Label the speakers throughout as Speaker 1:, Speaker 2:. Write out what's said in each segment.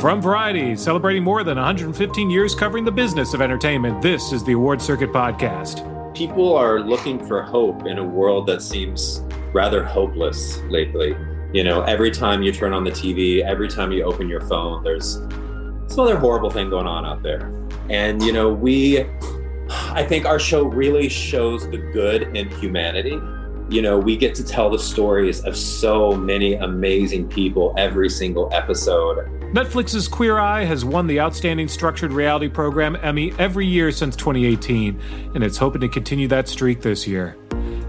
Speaker 1: From Variety, celebrating more than 115 years covering the business of entertainment, this is the Award Circuit Podcast.
Speaker 2: People are looking for hope in a world that seems rather hopeless lately. You know, every time you turn on the TV, every time you open your phone, there's some other horrible thing going on out there. And, you know, we, I think our show really shows the good in humanity. You know, we get to tell the stories of so many amazing people every single episode.
Speaker 1: Netflix's Queer Eye has won the Outstanding Structured Reality Program Emmy every year since 2018, and it's hoping to continue that streak this year.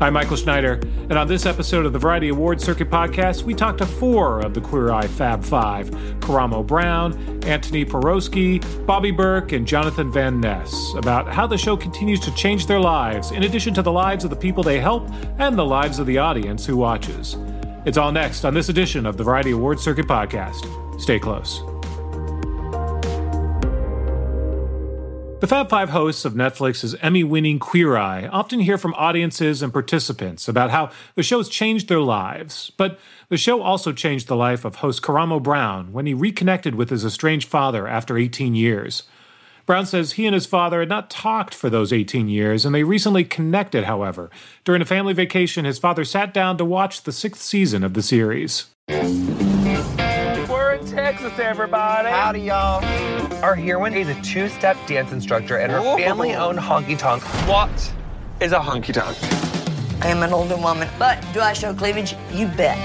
Speaker 1: I'm Michael Schneider, and on this episode of the Variety Award Circuit podcast, we talk to four of the Queer Eye Fab Five Karamo Brown, Antoni Porowski, Bobby Berk, and Jonathan Van Ness about how the show continues to change their lives, in addition to the lives of the people they help and the lives of the audience who watches. It's all next on this edition of the Variety Award Circuit podcast. Stay close. The Fab Five hosts of Netflix's Emmy winning Queer Eye often hear from audiences and participants about how the show's changed their lives. But the show also changed the life of host Karamo Brown when he reconnected with his estranged father after 18 years. Brown says he and his father had not talked for those 18 years, and they recently connected, however. During a family vacation, his father sat down to watch the sixth season of the series.
Speaker 3: We're in Texas, everybody.
Speaker 4: Howdy, y'all.
Speaker 3: Our heroine is a two-step dance instructor at her family-owned honky tonk. What is a honky tonk?
Speaker 4: I am an older woman, but do I show cleavage? You bet.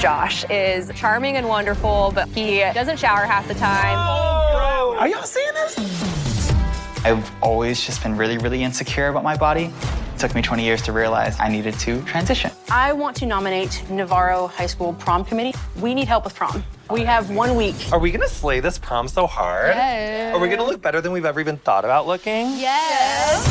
Speaker 5: Josh is charming and wonderful, but he doesn't shower half the time.
Speaker 3: Are y'all seeing this?
Speaker 6: I've always just been really, really insecure about my body. It took me 20 years to realize I needed to transition.
Speaker 7: I want to nominate Navarro High School Prom Committee. We need help with prom. We have one week.
Speaker 3: Are we gonna slay this prom so hard?
Speaker 7: Yes.
Speaker 3: Are we gonna look better than we've ever even thought about looking?
Speaker 7: Yes.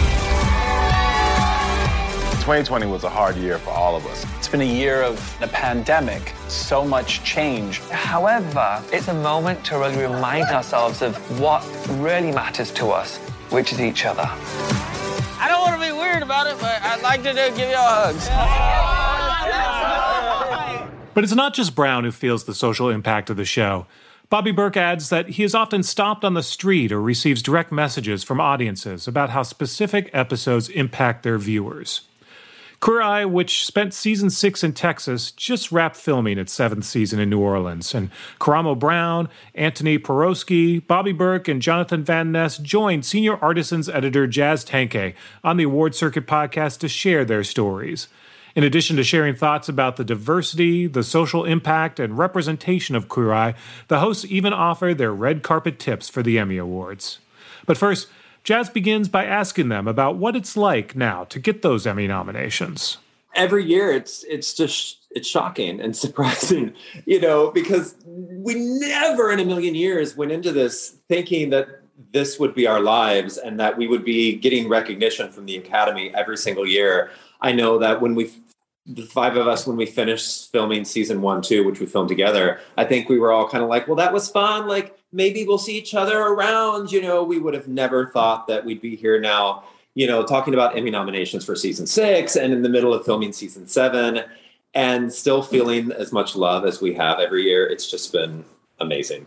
Speaker 8: 2020 was a hard year for all of us.
Speaker 9: It's been a year of a pandemic, so much change.
Speaker 3: However, it's a moment to really remind ourselves of what really matters to us, which is each other.
Speaker 10: I don't want to be weird about it, but I'd like to do, give you hugs.
Speaker 1: But it's not just Brown who feels the social impact of the show. Bobby Berk adds that he is often stopped on the street or receives direct messages from audiences about how specific episodes impact their viewers. Queer Eye, which spent season six in Texas, just wrapped filming its seventh season in New Orleans, and Karamo Brown, Antoni Porowski, Bobby Berk, and Jonathan Van Ness joined senior artisans editor Jazz Tangcay on the Award Circuit podcast to share their stories. In addition to sharing thoughts about the diversity, the social impact, and representation of Queer Eye, the hosts even offered their red carpet tips for the Emmy Awards. But first, Jazz begins by asking them about what it's like now to get those Emmy nominations.
Speaker 2: Every year, it's it's just it's shocking and surprising, you know, because we never in a million years went into this thinking that this would be our lives and that we would be getting recognition from the Academy every single year. I know that when we the five of us when we finished filming season one two which we filmed together i think we were all kind of like well that was fun like maybe we'll see each other around you know? We would have never thought that we'd be here now you know talking about emmy nominations for season six and in the middle of filming season seven and still feeling as much love as we have every year. It's just been amazing.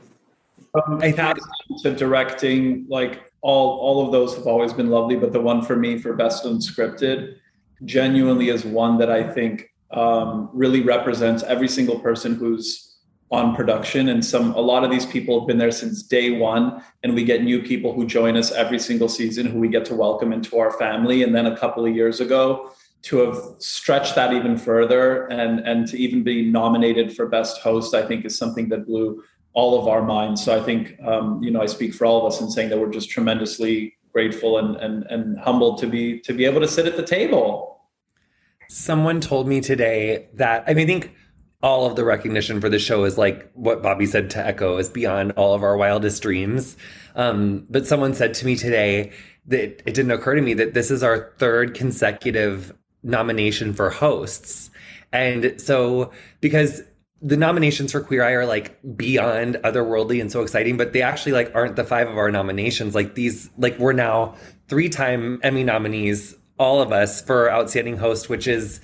Speaker 11: Um, I think to directing, like all all of those have always been lovely, but the one for me for best unscripted genuinely is one that I think um, really represents every single person who's on production. And some a lot of these people have been there since day one, and we get new people who join us every single season who we get to welcome into our family. And then a couple of years ago, to have stretched that even further and and to even be nominated for best host, I think is something that blew all of our minds. So I think um, you know I speak for all of us in saying that we're just tremendously grateful and, and and humbled to be to be able to sit at the table.
Speaker 12: Someone told me today that I mean I think all of the recognition for the show is like what Bobby said to echo is beyond all of our wildest dreams. Um, but someone said to me today that it didn't occur to me that this is our third consecutive nomination for hosts. And so because the nominations for Queer Eye are like beyond otherworldly and so exciting, but they actually like aren't the five of our nominations. Like these, like we're now three time Emmy nominees, all of us for outstanding host, which is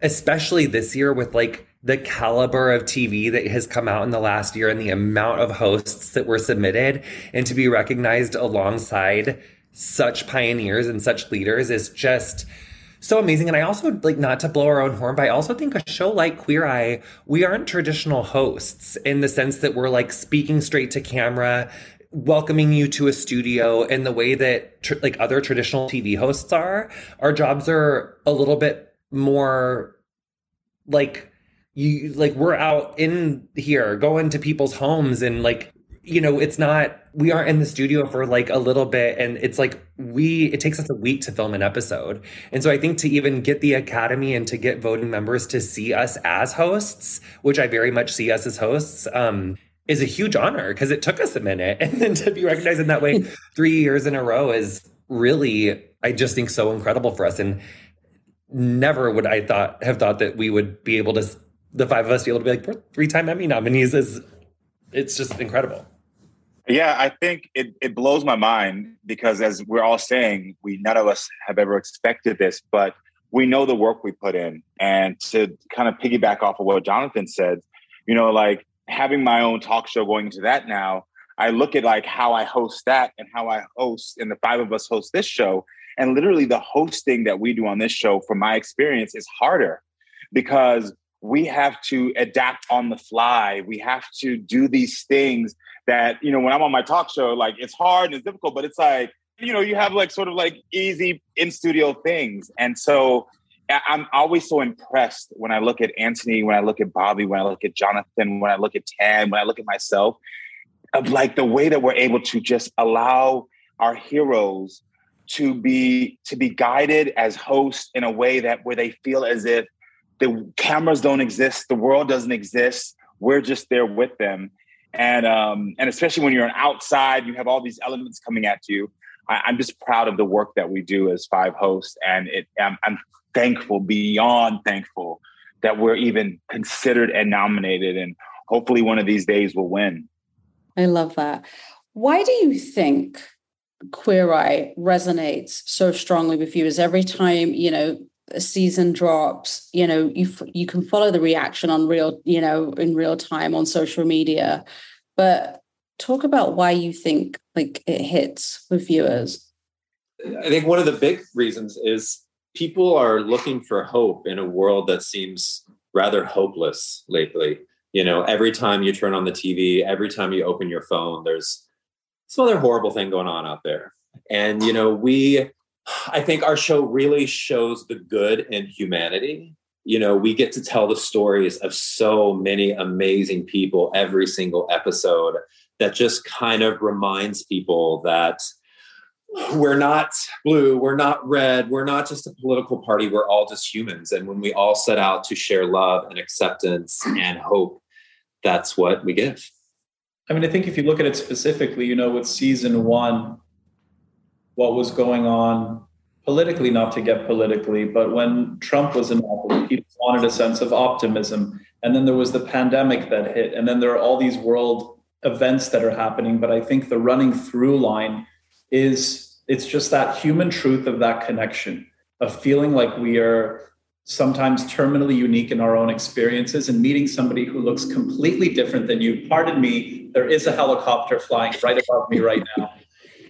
Speaker 12: especially this year with like the caliber of TV that has come out in the last year and the amount of hosts that were submitted and to be recognized alongside such pioneers and such leaders is just so amazing. And I also like not to blow our own horn, but I also think a show like Queer Eye, we aren't traditional hosts in the sense that we're like speaking straight to camera, welcoming you to a studio in the way that tr- like other traditional TV hosts are. Our jobs are a little bit more like you like we're out in here going to people's homes and like you know it's not we aren't in the studio for like a little bit and it's like we it takes us a week to film an episode. And so i think to even get the academy and to get voting members to see us as hosts which i very much see us as hosts um is a huge honor because it took us a minute. And then to be recognized in that way three years in a row is really i just think so incredible for us. And never would i thought have thought that we would be able to the five of us be able to be like three-time emmy nominees. Is it's just incredible
Speaker 13: yeah, I think it, it blows my mind because as we're all saying, we none of us have ever expected this, but we know the work we put in. And to kind of piggyback off of what Jonathan said, you know, like having my own talk show going into that now, I look at like how I host that and how I host and the five of us host this show. And literally the hosting that we do on this show, from my experience, is harder because we have to adapt on the fly. We have to do these things that you know when i'm on my talk show like it's hard and it's difficult but it's like you know you have like sort of like easy in studio things. And so i'm always so impressed when i look at antoni when i look at bobby when i look at jonathan when i look at tan when i look at myself of like the way that we're able to just allow our heroes to be to be guided as hosts in a way that where they feel as if the cameras don't exist the world doesn't exist we're just there with them and um, and especially when you're on outside, you have all these elements coming at you. I, am just proud of the work that we do as five hosts, and it I'm, I'm thankful beyond thankful that we're even considered and nominated, and hopefully one of these days we'll win.
Speaker 14: I love that. Why do you think Queer Eye resonates so strongly with you? Is every time you know a season drops you know you you can follow the reaction on real you know in real time on social media. But talk about why you think like it hits with viewers.
Speaker 2: I think one of the big reasons is people are looking for hope in a world that seems rather hopeless lately. You know every time you turn on the tv every time you open your phone there's some other horrible thing going on out there. And you know we I think our show really shows the good in humanity. You know, we get to tell the stories of so many amazing people every single episode that just kind of reminds people that we're not blue, we're not red, we're not just a political party, we're all just humans. And when we all set out to share love and acceptance and hope, that's what we give.
Speaker 11: I mean, I think if you look at it specifically, you know, with season one, what was going on politically, not to get politically, but when Trump was in office, people wanted a sense of optimism. And then there was the pandemic that hit. And then there are all these world events that are happening. But I think the running through line is it's just that human truth of that connection, of feeling like we are sometimes terminally unique in our own experiences and meeting somebody who looks completely different than you. Pardon me, there is a helicopter flying right above me right now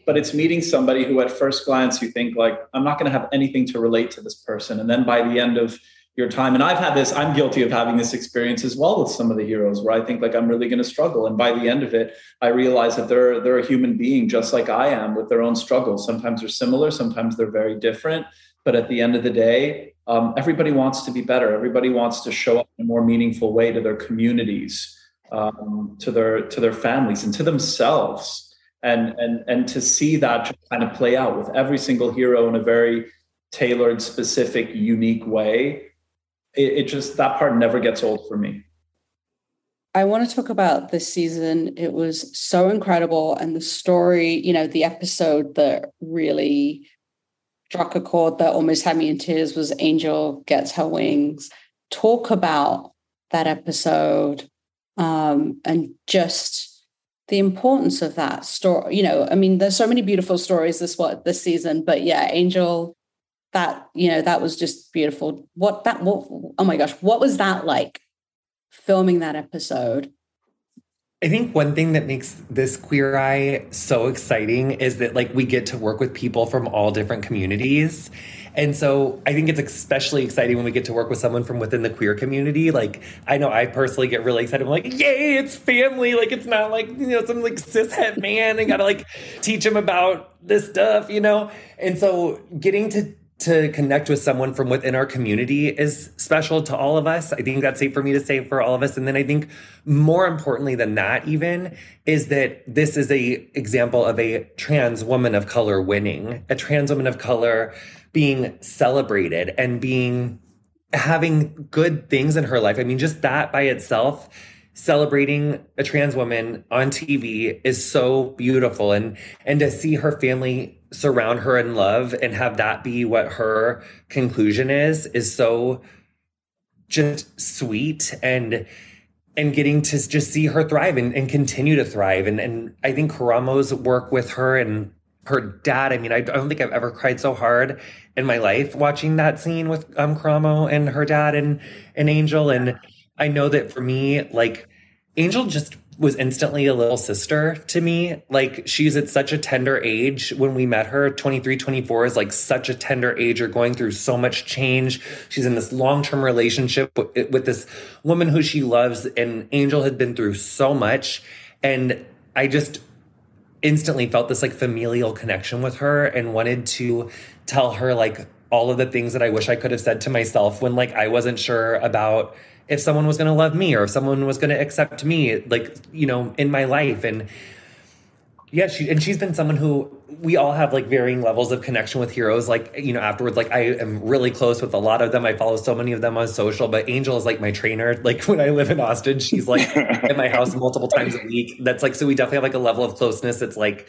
Speaker 11: but it's meeting somebody who at first glance you think like i'm not going to have anything to relate to this person. And then by the end of your time and i've had this i'm guilty of having this experience as well with some of the heroes where i think like i'm really going to struggle. And by the end of it i realize that they're they're a human being just like i am with their own struggles. Sometimes they're similar sometimes they're very different. But at the end of the day um, everybody wants to be better. Everybody wants to show up in a more meaningful way to their communities um, to their to their families and to themselves and and and to see that just kind of play out with every single hero in a very tailored, specific, unique way, it, it just that part never gets old for me.
Speaker 14: I want to talk about this season. It was so incredible. And the story, you know, the episode that really struck a chord that almost had me in tears was Angel Gets Her Wings. Talk about that episode um, and just the importance of that story. You know, I mean, there's so many beautiful stories this what this season, but yeah, Angel, that you know, that was just beautiful. What that? What? Oh my gosh, what was that like? filming that episode?
Speaker 12: I think one thing that makes this Queer Eye so exciting is that like we get to work with people from all different communities. And so I think it's especially exciting when we get to work with someone from within the queer community. Like I know I personally get really excited. I'm like, yay, it's family. Like it's not like, you know, some like cis het man and gotta like teach him about this stuff, you know? And so getting to to connect with someone from within our community is special to all of us. I think that's safe for me to say for all of us. And then I think more importantly than that, even is that this is a example of a trans woman of color winning, a trans woman of color being celebrated and being having good things in her life. I mean, just that by itself celebrating a trans woman on TV is so beautiful. And and to see her family surround her in love and have that be what her conclusion is is so just sweet. And and getting to just see her thrive and, and continue to thrive. And and I think Karamo's work with her and her dad I mean I don't think I've ever cried so hard in my life watching that scene with um Karamo and her dad and and Angel and I know that for me, like, Angel just was instantly a little sister to me. Like, she's at such a tender age when we met her. 23, 24 is like such a tender age. You're going through so much change. She's in this long term relationship with, with this woman who she loves, and Angel had been through so much. And I just instantly felt this like familial connection with her and wanted to tell her like all of the things that I wish I could have said to myself when like I wasn't sure about if someone was going to love me or if someone was going to accept me like you know in my life. And yeah she and she's been someone who we all have like varying levels of connection with heroes like you know afterwards like i am really close with a lot of them. I follow so many of them on social but angel is like my trainer. Like when i live in austin she's like at my house multiple times a week. That's like so we definitely have like a level of closeness it's like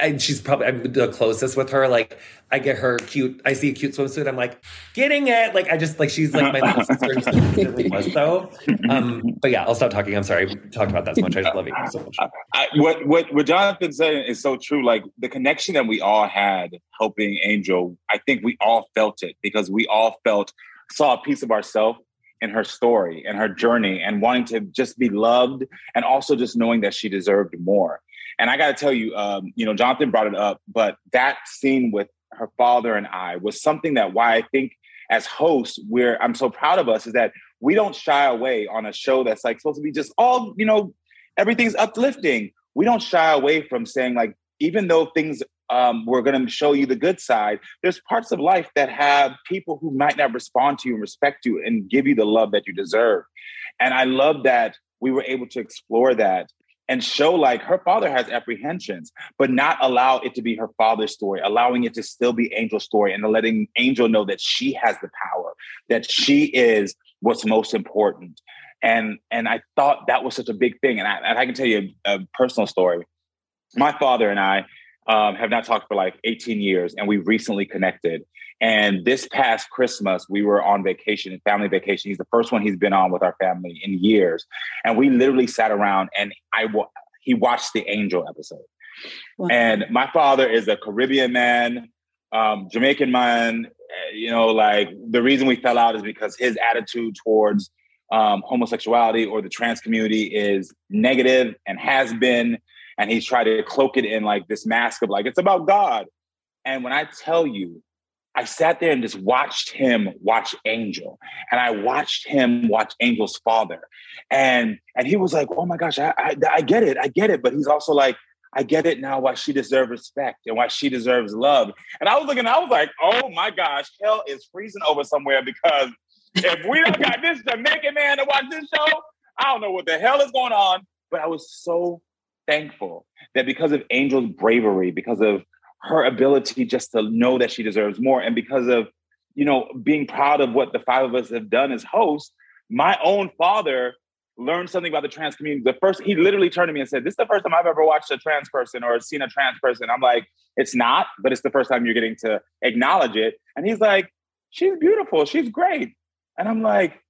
Speaker 12: and she's probably I'm the closest with her. Like I get her cute. I see a cute swimsuit. I'm like getting it. Like I just like she's like my little sister. was so. Um, but yeah, I'll stop talking. I'm sorry. We talked about that so much. I just love you so much.
Speaker 13: I, what what what Jonathan said is so true. Like the connection that we all had helping Angel. I think we all felt it because we all felt saw a piece of ourselves in her story and her journey and wanting to just be loved and also just knowing that she deserved more and I got to tell you, um, you know, Jonathan brought it up, but that scene with her father and I was something that why I think as hosts, we're I'm so proud of us is that we don't shy away on a show that's like supposed to be just all, you know, everything's uplifting. We don't shy away from saying like, even though things um, we're going to show you the good side. There's parts of life that have people who might not respond to you and respect you and give you the love that you deserve. And I love that we were able to explore that and show like her father has apprehensions, but not allow it to be her father's story, allowing it to still be Angel's story and letting Angel know that she has the power, that she is what's most important. And and I thought that was such a big thing. And I, and I can tell you a, a personal story. My father and I um, have not talked for like 18 years, and we recently connected. And this past Christmas, we were on vacation, family vacation. He's the first one he's been on with our family in years, and we literally sat around and I he watched the Angel episode. Wow. And my father is a Caribbean man, um, Jamaican man. Eh, you know, like the reason we fell out is because his attitude towards um, homosexuality or the trans community is negative and has been and he's tried to cloak it in like this mask of like it's about God. And when I tell you, I sat there and just watched him watch Angel, and I watched him watch Angel's father, and and he was like, "Oh my gosh, I, I, I get it, I get it," but he's also like, "I get it now why she deserves respect and why she deserves love." And I was looking, I was like, "Oh my gosh, hell is freezing over somewhere because if we don't got this Jamaican man to watch this show, I don't know what the hell is going on." But I was so thankful that because of Angel's bravery, because of her ability just to know that she deserves more, and because of you know being proud of what the five of us have done as hosts, my own father learned something about the trans community. The first, he literally turned to me and said, "This is the first time I've ever watched a trans person or seen a trans person." I'm like, "It's not, but it's the first time you're getting to acknowledge it." And he's like, "She's beautiful. She's great." And I'm like,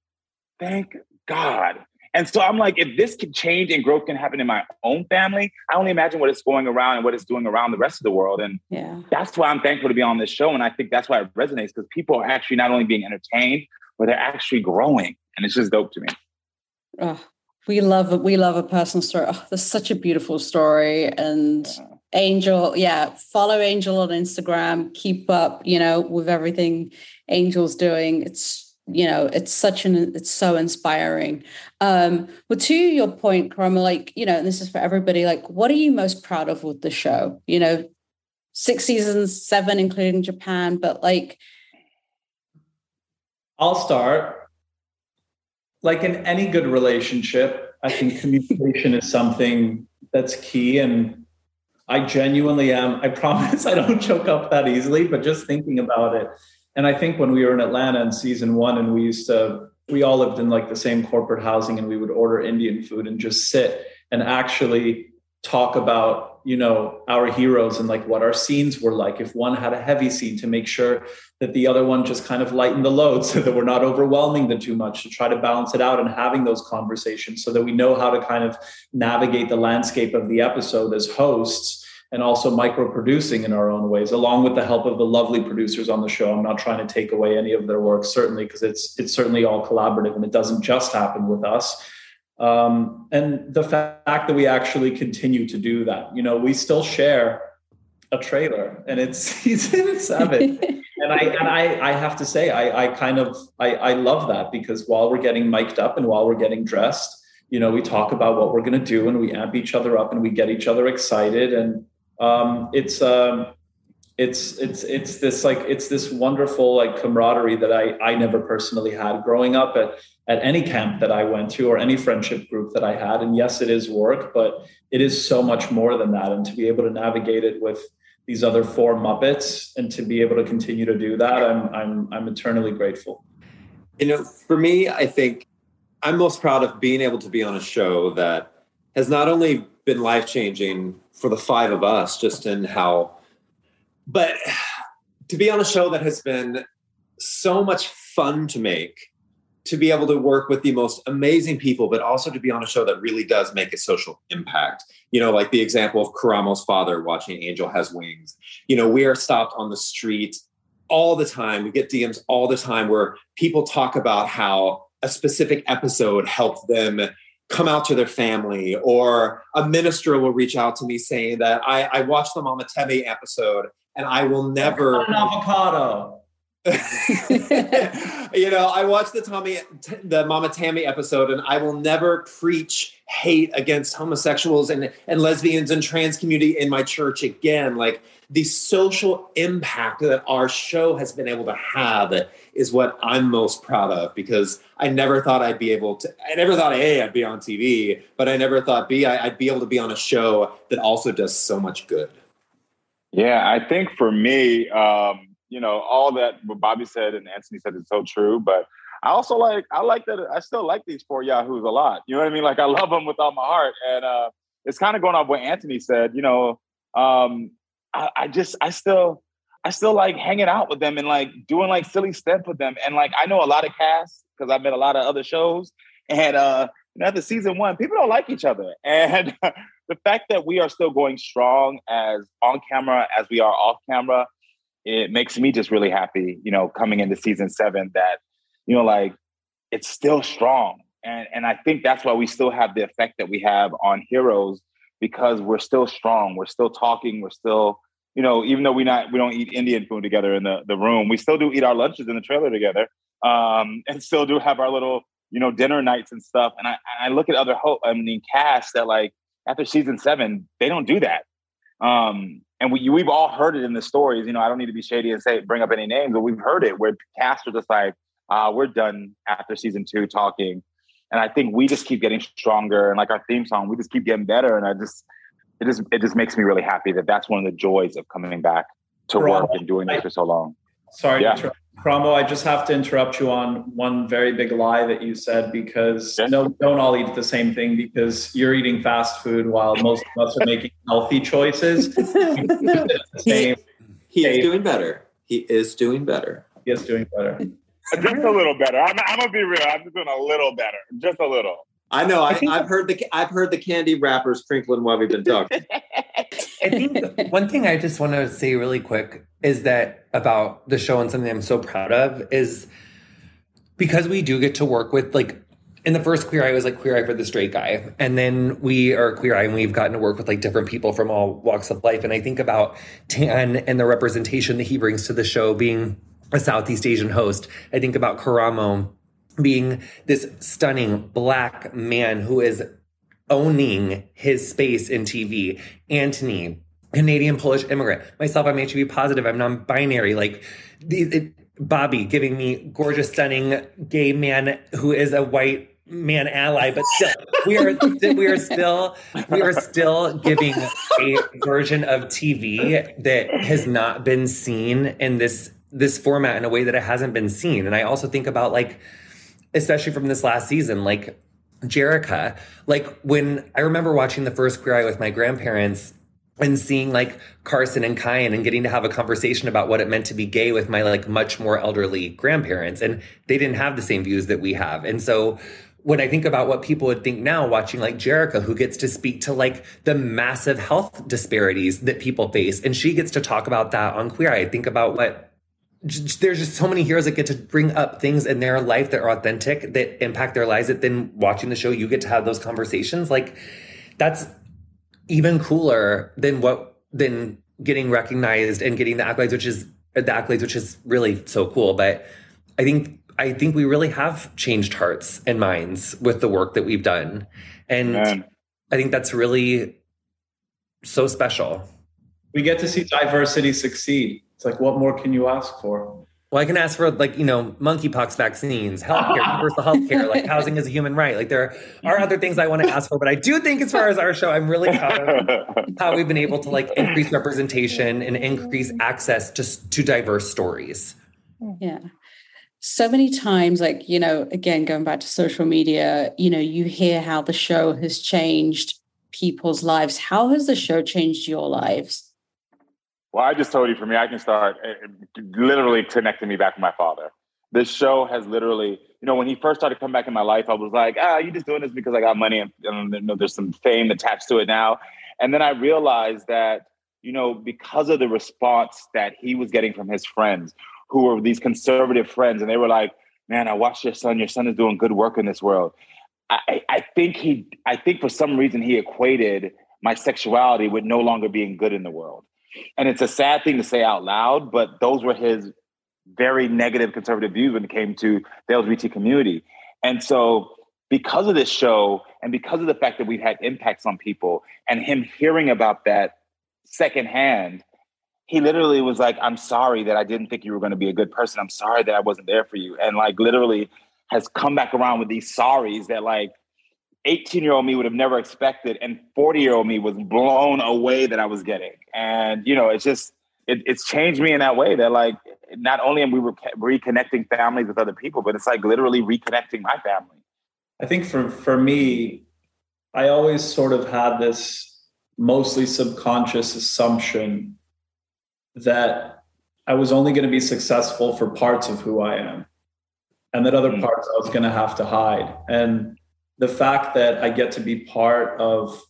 Speaker 13: "Thank God." And so I'm like, if this can change and growth can happen in my own family, I only imagine what it's going around and what it's doing around the rest of the world. And
Speaker 14: yeah.
Speaker 13: that's why I'm thankful to be on this show. And I think that's why it resonates because people are actually not only being entertained, but they're actually growing. And it's just dope to me.
Speaker 14: Oh, we love it. We love a personal story. Oh, there's such a beautiful story. And Angel, yeah, follow Angel on Instagram. Keep up, you know, with everything Angel's doing. It's you know it's such an it's so inspiring. Um well to your point Karamo, like you know and this is for everybody like what are you most proud of with the show? You know six seasons seven including japan but like
Speaker 11: i'll start. Like in any good relationship i think communication is something that's key and i genuinely am. I promise i don't choke up that easily but just thinking about it and I think when we were in Atlanta in season one, and we used to, we all lived in like the same corporate housing, and we would order Indian food and just sit and actually talk about, you know, our heroes and like what our scenes were like. If one had a heavy scene, to make sure that the other one just kind of lightened the load so that we're not overwhelming them too much, to try to balance it out and having those conversations so that we know how to kind of navigate the landscape of the episode as hosts and also micro producing in our own ways, along with the help of the lovely producers on the show. I'm not trying to take away any of their work, certainly, because it's it's certainly all collaborative and it doesn't just happen with us. Um, and the fact that we actually continue to do that, you know, we still share a trailer, and it's season seven. and I and I, I have to say, I, I kind of I, I love that because while we're getting mic'd up and while we're getting dressed, you know, we talk about what we're going to do and we amp each other up and we get each other excited and um, it's um, it's it's it's this like it's this wonderful like camaraderie that I I never personally had growing up at at any camp that I went to or any friendship group that I had. And yes, it is work, but it is so much more than that. And to be able to navigate it with these other four Muppets and to be able to continue to do that, I'm I'm I'm eternally grateful.
Speaker 2: You know, for me, I think I'm most proud of being able to be on a show that has not only been life changing for the five of us, just in how, but to be on a show that has been so much fun to make, to be able to work with the most amazing people, but also to be on a show that really does make a social impact. You know, like the example of Karamo's father watching Angel Has Wings. You know, we are stopped on the street all the time. We get DMs all the time where people talk about how a specific episode helped them come out to their family or a minister will reach out to me saying that I, I watched the Mama Tammye episode and I will never
Speaker 11: an avocado.
Speaker 2: you know, I watched the Tommy, the Mama Tammye episode, and I will never preach hate against homosexuals and, and lesbians and trans community in my church again. Like the social impact that our show has been able to have is what I'm most proud of because I never thought I'd be able to. I never thought A, I'd be on TV, but I never thought B, I, I'd be able to be on a show that also does so much good.
Speaker 13: Yeah, I think for me, um, you know, all that what Bobby said and Antoni said is so true, but I also like I like that I still like these four yahoos a lot. You know what I mean? Like I love them with all my heart, and uh, it's kind of going off what Antoni said. You know, um, I, I just I still I still like hanging out with them and like doing like silly stuff with them. And like I know a lot of casts because I've met a lot of other shows. And uh you know, after season one, people don't like each other. And the fact that we are still going strong as on camera as we are off camera, it makes me just really happy, you know, coming into season seven that, you know, like it's still strong. And and I think that's why we still have the effect that we have on heroes because we're still strong. We're still talking. We're still, you know, even though we not we don't eat Indian food together in the, the room, we still do eat our lunches in the trailer together, um, and still do have our little, you know, dinner nights and stuff. And I, I look at other hope, I mean, casts that like after season seven, they don't do that. Um, and we we've all heard it in the stories. You know, I don't need to be shady and say bring up any names, but we've heard it where cast are just like, uh, we're done after season two talking. And I think we just keep getting stronger. And like our theme song, we just keep getting better. And I just it just it just makes me really happy that that's one of the joys of coming back to work and doing this for so long.
Speaker 11: Sorry,
Speaker 13: Yeah.
Speaker 11: Yeah. Karamo, I just have to interrupt you on one very big lie that you said because no, don't all eat the same thing because you're eating fast food while most of us are making healthy choices.
Speaker 2: he, he is doing better. He is doing better.
Speaker 11: He is doing better.
Speaker 13: Just a little better. I'm, I'm gonna be real. I'm just doing a little better, just a little.
Speaker 2: I know. I, I've heard the I've heard the candy wrappers crinkling while we've been talking.
Speaker 12: I think one thing I just want to say really quick is that about the show and something I'm so proud of is because we do get to work with like in the first queer eye was like queer eye for the straight guy. And then we are queer eye and we've gotten to work with like different people from all walks of life. And i think about tan and the representation that he brings to the show being a southeast asian host. I think about karamo being this stunning black man who is owning his space in tv antoni Canadian Polish immigrant. Myself, I'm HIV positive. I'm non-binary. Like the, it, Bobby giving me gorgeous, stunning gay man who is a white man ally, but still, we are we are still we are still giving a version of TV that has not been seen in this this format in a way that it hasn't been seen. And I also think about like, especially from this last season, like Jerica. Like when I remember watching the first Queer Eye with my grandparents and seeing like Carson and Kyan and getting to have a conversation about what it meant to be gay with my like much more elderly grandparents. And they didn't have the same views that we have. And so when I think about what people would think now watching like Jerica, who gets to speak to like the massive health disparities that people face, and she gets to talk about that on Queer Eye. I think about what there's just so many heroes that get to bring up things in their life that are authentic, that impact their lives, that then watching the show, you get to have those conversations. Like that's even cooler than what than getting recognized and getting the accolades, which is the accolades, which is really so cool. But I think I think we really have changed hearts and minds with the work that we've done. And
Speaker 13: Man.
Speaker 12: I think that's really so special.
Speaker 11: We get to see diversity succeed. It's like, what more can you ask for?
Speaker 12: Well, I can ask for like, you know, monkeypox vaccines, healthcare, universal healthcare, like housing is a human right. Like there are other things I want to ask for, but I do think as far as our show, I'm really proud of how we've been able to like increase representation and increase access to, to diverse stories.
Speaker 14: Yeah. So many times, like, you know, again, going back to social media, you know, you hear how the show has changed people's lives. How has the show changed your lives?
Speaker 13: Well, I just told you for me, I can start uh, literally connecting me back with my father. This show has literally, you know, when he first started coming back in my life, I was like, ah, you just doing this because I got money and, and you know, there's some fame attached to it now. And then I realized that, you know, because of the response that he was getting from his friends, who were these conservative friends, and they were like, man, I watched your son. Your son is doing good work in this world. I, I think he, I think for some reason he equated my sexuality with no longer being good in the world. And it's a sad thing to say out loud, but those were his very negative conservative views when it came to the LGBT community. And so, because of this show and because of the fact that we've had impacts on people and him hearing about that secondhand, he literally was like, I'm sorry that I didn't think you were going to be a good person. I'm sorry that I wasn't there for you. And like, literally has come back around with these sorries that like 18 year old me would have never expected. And 40 year old me was blown away that I was getting. And, you know, it's just, it, it's changed me in that way that like, not only am we re- reconnecting families with other people, but it's like literally reconnecting my family.
Speaker 11: I think for for me, I always sort of had this mostly subconscious assumption that I was only going to be successful for parts of who I am, and that other
Speaker 13: Mm.
Speaker 11: parts I was going to have to hide. And the fact that I get to be part of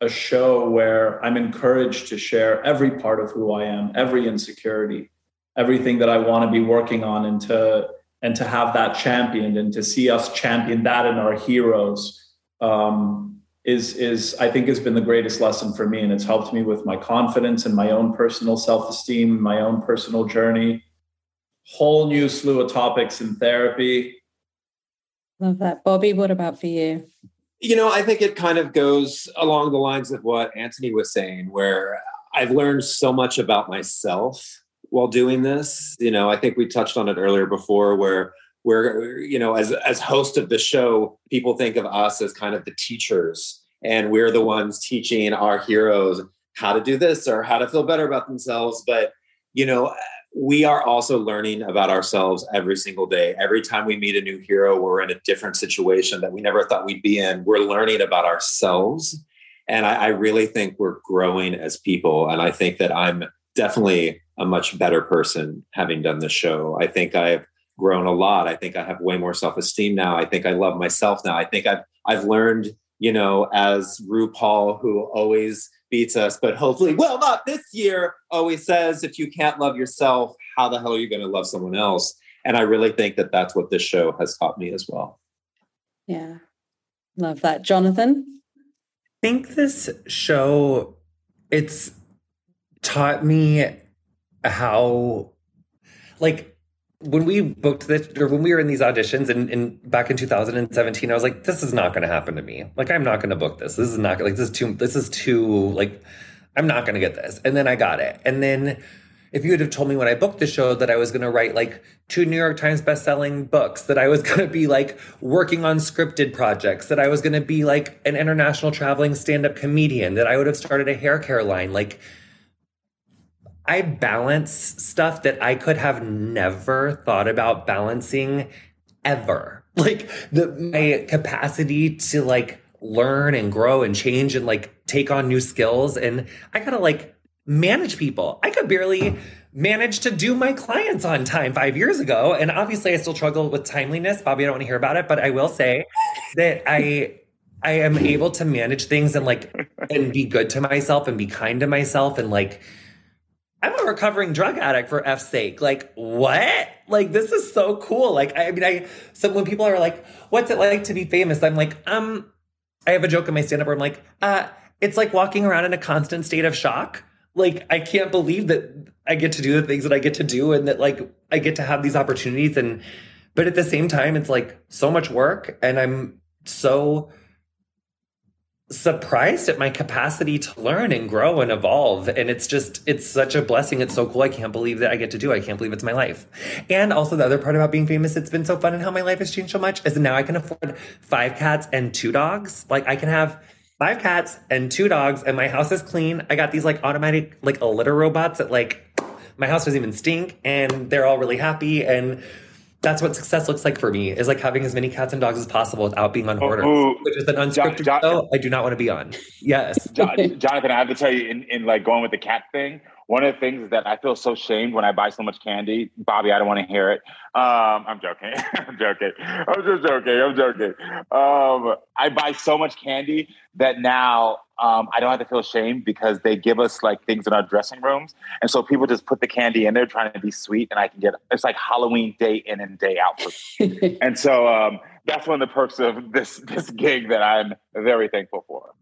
Speaker 11: a show where I'm encouraged to share every part of who I am, every insecurity, everything that I want to be working on, and to and to have that championed and to see us champion that in our heroes um, is is I think has been the greatest lesson for me, and it's helped me with my confidence and my own personal self esteem, my own personal journey. Whole new slew of topics in therapy.
Speaker 14: Love that. Bobby, what about for you?
Speaker 2: You know, I think it kind of goes along the lines of what Antoni was saying, where I've learned so much about myself while doing this. You know, I think we touched on it earlier before, where where you know, as as host of the show, people think of us as kind of the teachers and we're the ones teaching our heroes how to do this or how to feel better about themselves. But, you know, we are also learning about ourselves every single day. Every time we meet a new hero, we're in a different situation that we never thought we'd be in. We're learning about ourselves. And I, I really think we're growing as people. And I think that I'm definitely a much better person having done this show. I think I've grown a lot. I think I have way more self-esteem now. I think I love myself now. I think I've I've learned, you know, as RuPaul, who always beats us, but hopefully, well, not this year, always says, if you can't love yourself, how the hell are you going to love someone else? And I really think that that's what this show has taught me as well.
Speaker 14: Yeah. Love that. Jonathan?
Speaker 12: I think this show, it's taught me how, like, when we booked this or when we were in these auditions and back in 2017 i was like this is not going to happen to me. Like i'm not going to book this. This is not like this is too this is too like i'm not going to get this. And then i got it. And then if you would have told me when i booked the show that i was going to write like two new york times best-selling books that i was going to be like working on scripted projects that i was going to be like an international traveling stand-up comedian that i would have started a hair care line like I balance stuff that I could have never thought about balancing ever. Like the my capacity to like learn and grow and change and like take on new skills and I got to like manage people. I could barely manage to do my clients on time 5 years ago and obviously I still struggle with timeliness. Bobby, I don't want to hear about it, but I will say that I I am able to manage things and like and be good to myself and be kind to myself and like I'm a recovering drug addict for F's sake. Like, what? Like, this is so cool. Like, I, mean, I, so when people are like, what's it like to be famous? I'm like, um, I have a joke in my stand up where I'm like, uh, it's like walking around in a constant state of shock. Like, I can't believe that I get to do the things that I get to do and that like I get to have these opportunities. And, but at the same time, it's like so much work. And I'm so, surprised at my capacity to learn and grow and evolve. And it's just it's such a blessing. It's so cool. I can't believe that i get to do it. i can't believe it's my life. And also the other part about being famous it's been so fun and how my life has changed so much is now i can afford five cats and two dogs. Like i can have five cats and two dogs and my house is clean. I got these like automatic like litter robots that like my house doesn't even stink and they're all really happy and that's what success looks like for me is like having as many cats and dogs as possible without being on Hoarders, oh, which is an unscripted John, show I do not want to be on. Yes.
Speaker 13: Jonathan, I have to tell you, in, in like going with the cat thing, one of the things is that I feel so shamed when I buy so much candy. Bobby, I don't want to hear it. Um, I'm joking. I'm joking. I'm just joking. I'm joking. Um, I buy so much candy that now um, I don't have to feel shame because they give us like things in our dressing rooms, and so people just put the candy in there trying to be sweet, and I can get it's like Halloween day in and day out. and so um, that's one of the perks of this this gig that I'm very thankful for.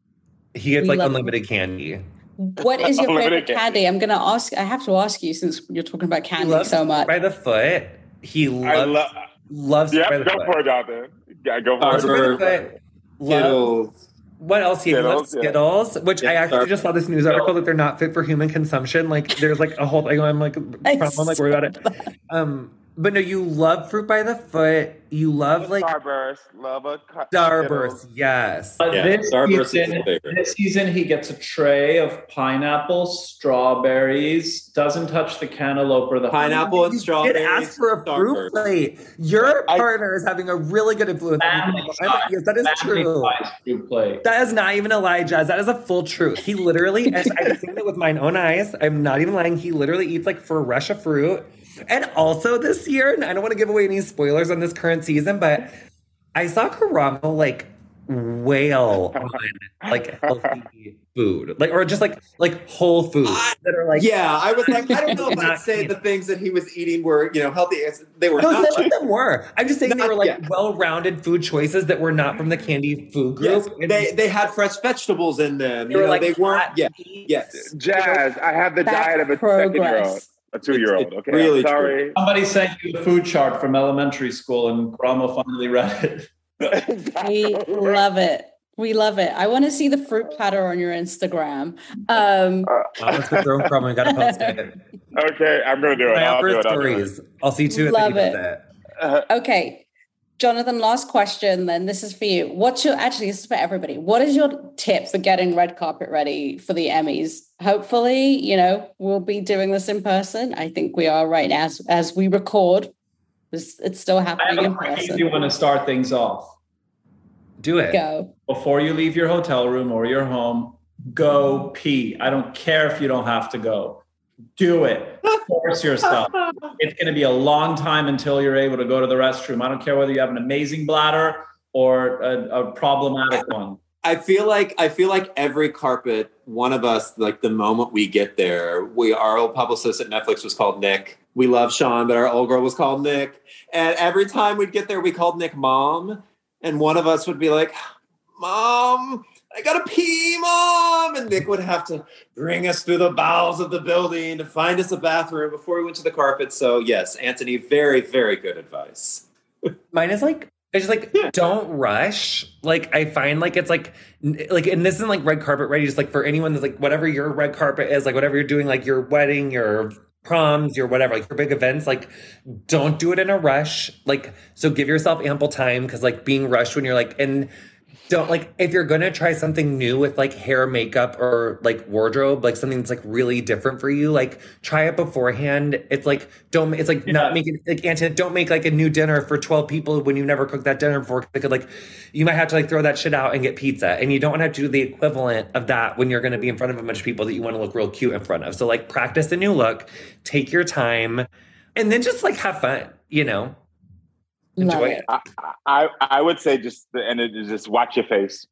Speaker 12: He gets like unlimited candy.
Speaker 14: What is your favorite candy? I'm going to ask. I have to ask you since you're talking about candy so much.
Speaker 12: By the foot, he loves lo- loves.
Speaker 13: Yeah,
Speaker 12: go
Speaker 13: for it, Jonathan. Yeah, go for
Speaker 12: Arbor, it. Loves, what else? He Skittles, loves Skittles, which yeah, I actually just saw this news article that they're not fit for human consumption. Like, there's like a whole thing. I'm like, I'm like worried about it. Um, but no, you love fruit by the foot. You love like
Speaker 13: Starburst. Love a
Speaker 12: Starburst. Yes.
Speaker 11: Yeah, this, Starburst season, this season, he gets a tray of pineapple, strawberries. Doesn't touch the cantaloupe or the
Speaker 2: pineapple honey. and strawberries.
Speaker 12: Did ask for a fruit plate. Your I, partner is having a really good influence. on yes, that is true. Fruit plate. That is not even a lie, Jazz. That is a full truth. He literally, and I've seen it with my own eyes. I'm not even lying. He literally eats like fresh of fruit and also this year, and I don't want to give away any spoilers on this current season, but I saw Karamo like wail on like healthy food, like or just like like whole foods that are like.
Speaker 2: Yeah, I was like, I don't know if I'd say the things that he was eating were you know healthy. They were. No, not
Speaker 12: some of them were. I'm just saying not, they were like yeah. well-rounded food choices that were not from the candy food group.
Speaker 2: Yes, they they had fresh vegetables in them. They you were know, like they weren't. Yeah. Yes.
Speaker 13: Jazz. I have the diet of a second year old a two year old. Okay, really I'm sorry. True.
Speaker 11: Somebody sent you the food chart from elementary school, and Karamo finally read
Speaker 14: it. we love it. We love it. I want to see the fruit platter on your Instagram. Um,
Speaker 12: uh, that's where thrown from. I got to post
Speaker 13: it. Okay, I'm going to do it. I'll, do it.
Speaker 12: I'll, I'll see too.
Speaker 14: Love it. Uh, okay, Jonathan, last question then. This is for you. What's your actually this is for everybody. What is your tip for getting red carpet ready for the Emmys? Hopefully, you know, we'll be doing this in person. I think we are right now as, as we record. It's, it's still happening
Speaker 11: I have
Speaker 14: in
Speaker 11: a quick
Speaker 14: person.
Speaker 11: easy one to start things off.
Speaker 12: Do it.
Speaker 14: Go.
Speaker 11: Before you leave your hotel room or your home, go pee. I don't care if you don't have to go. Do it. Force yourself. It's going to be a long time until you're able to go to the restroom. I don't care whether you have an amazing bladder or a, a problematic one.
Speaker 2: I feel like I feel like every carpet, one of us, like the moment we get there, we our old publicist at Netflix was called Nick. We love Sean, but our old girl was called Nick. And every time we'd get there, we called Nick mom. And one of us would be like, Mom, I gotta pee, mom. And Nick would have to bring us through the bowels of the building to find us a bathroom before we went to the carpet. So yes, Antoni, very, very good advice.
Speaker 12: Mine is like it's just like don't rush. Like I find like it's like like and this isn't like red carpet ready. Just like for anyone that's like whatever your red carpet is, like whatever you're doing, like your wedding, your proms, your whatever, like your big events, like don't do it in a rush. Like so give yourself ample time because like being rushed when you're like and don't like if you're gonna try something new with like hair makeup or like wardrobe like something that's like really different for you like try it beforehand. It's like don't it's like not making like Antoinette, don't make like a new dinner for 12 people when you never cooked that dinner before because like you might have to like throw that shit out and get pizza and you don't want to have to do the equivalent of that when you're going to be in front of a bunch of people that you want to look real cute in front of. So like practice a new look take your time and then just like have fun you know enjoy it.
Speaker 13: I, I I would say just the and it is just watch your face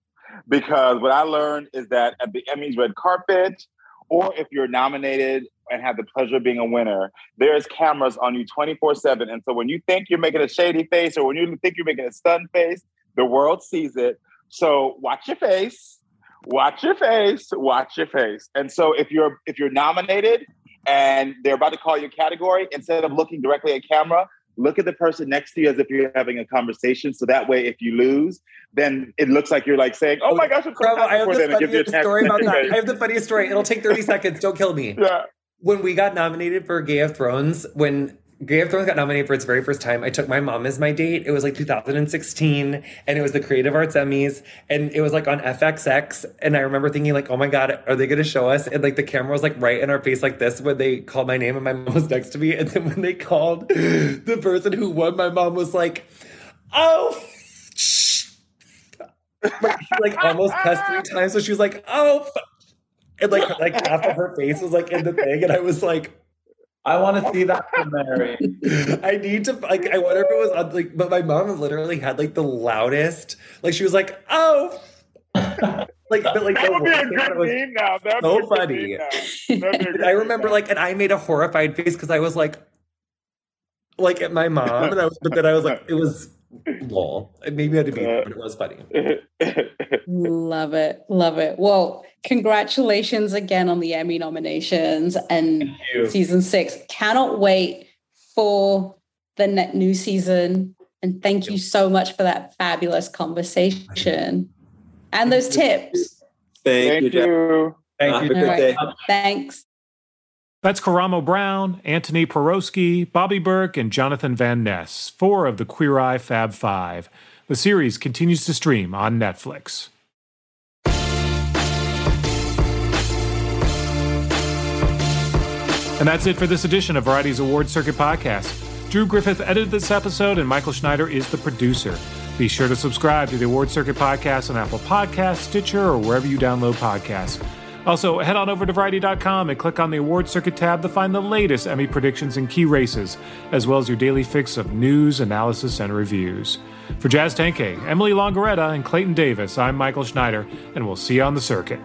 Speaker 13: because what I learned is that at the Emmys red carpet, or if you're nominated and have the pleasure of being a winner, there's cameras on you 24 seven. And so when you think you're making a shady face or when you think you're making a stunned face, the world sees it. So watch your face, watch your face, watch your face. And so if you're if you're nominated and they're about to call your category, instead of looking directly at camera, look at the person next to you as if you're having a conversation. So that way, if you lose, then it looks like you're like saying, "Oh my gosh, I'm so
Speaker 12: Bravo, I have the
Speaker 13: them," and give you a
Speaker 12: funniest story about that. I have the funniest story. It'll take 30 seconds. Don't kill me.
Speaker 13: Yeah.
Speaker 12: When we got nominated for Game of Thrones, when Game of Thrones got nominated for its very first time, I took my mom as my date. It was like 2016, and it was the Creative Arts Emmys, and it was like on FXX. And I remember thinking, like, oh my God, are they going to show us? And like the camera was like right in our face, like this, when they called my name, and my mom was next to me. And then when they called the person who won, my mom was like, oh, like, like almost cussed three times. So she was like, "Oh," and like like half of her face was like in the thing, and I was like,
Speaker 11: I want to see that for Mary.
Speaker 12: I need to like. I wonder if it was on, like, but my mom literally had like the loudest. Like she was like, "Oh." Like, but like
Speaker 13: That would be a good
Speaker 12: was
Speaker 13: meme now. That would
Speaker 12: so
Speaker 13: be a
Speaker 12: funny.
Speaker 13: meme now. That'd be a good
Speaker 12: I remember like, and I made a horrified face because I was like, like at my mom, and I was, but then I was like, it was lol. Maybe I had to be, uh, but it was funny.
Speaker 14: Love it. Love it. Well, congratulations again on the Emmy nominations and season six. Cannot wait for the net new season. And thank you so much for that fabulous conversation and those tips.
Speaker 2: Thank,
Speaker 13: Thank
Speaker 2: you, Jeff.
Speaker 13: you.
Speaker 11: Thank
Speaker 2: Have
Speaker 11: you.
Speaker 2: a good day.
Speaker 14: Thanks.
Speaker 1: That's Karamo Brown, Antoni Porowski, Bobby Berk, and Jonathan Van Ness, four of the Queer Eye Fab Five. The series continues to stream on Netflix. And that's it for this edition of Variety's Award Circuit Podcast. Drew Griffith edited this episode, and Michael Schneider is the producer. Be sure to subscribe to the Award Circuit Podcast on Apple Podcasts, Stitcher, or wherever you download podcasts. Also, head on over to Variety.com and click on the Award Circuit tab to find the latest Emmy predictions and key races, as well as your daily fix of news, analysis, and reviews. For Jazz Tangcay, Emily Longeretta, and Clayton Davis, I'm Michael Schneider, and we'll see you on the circuit.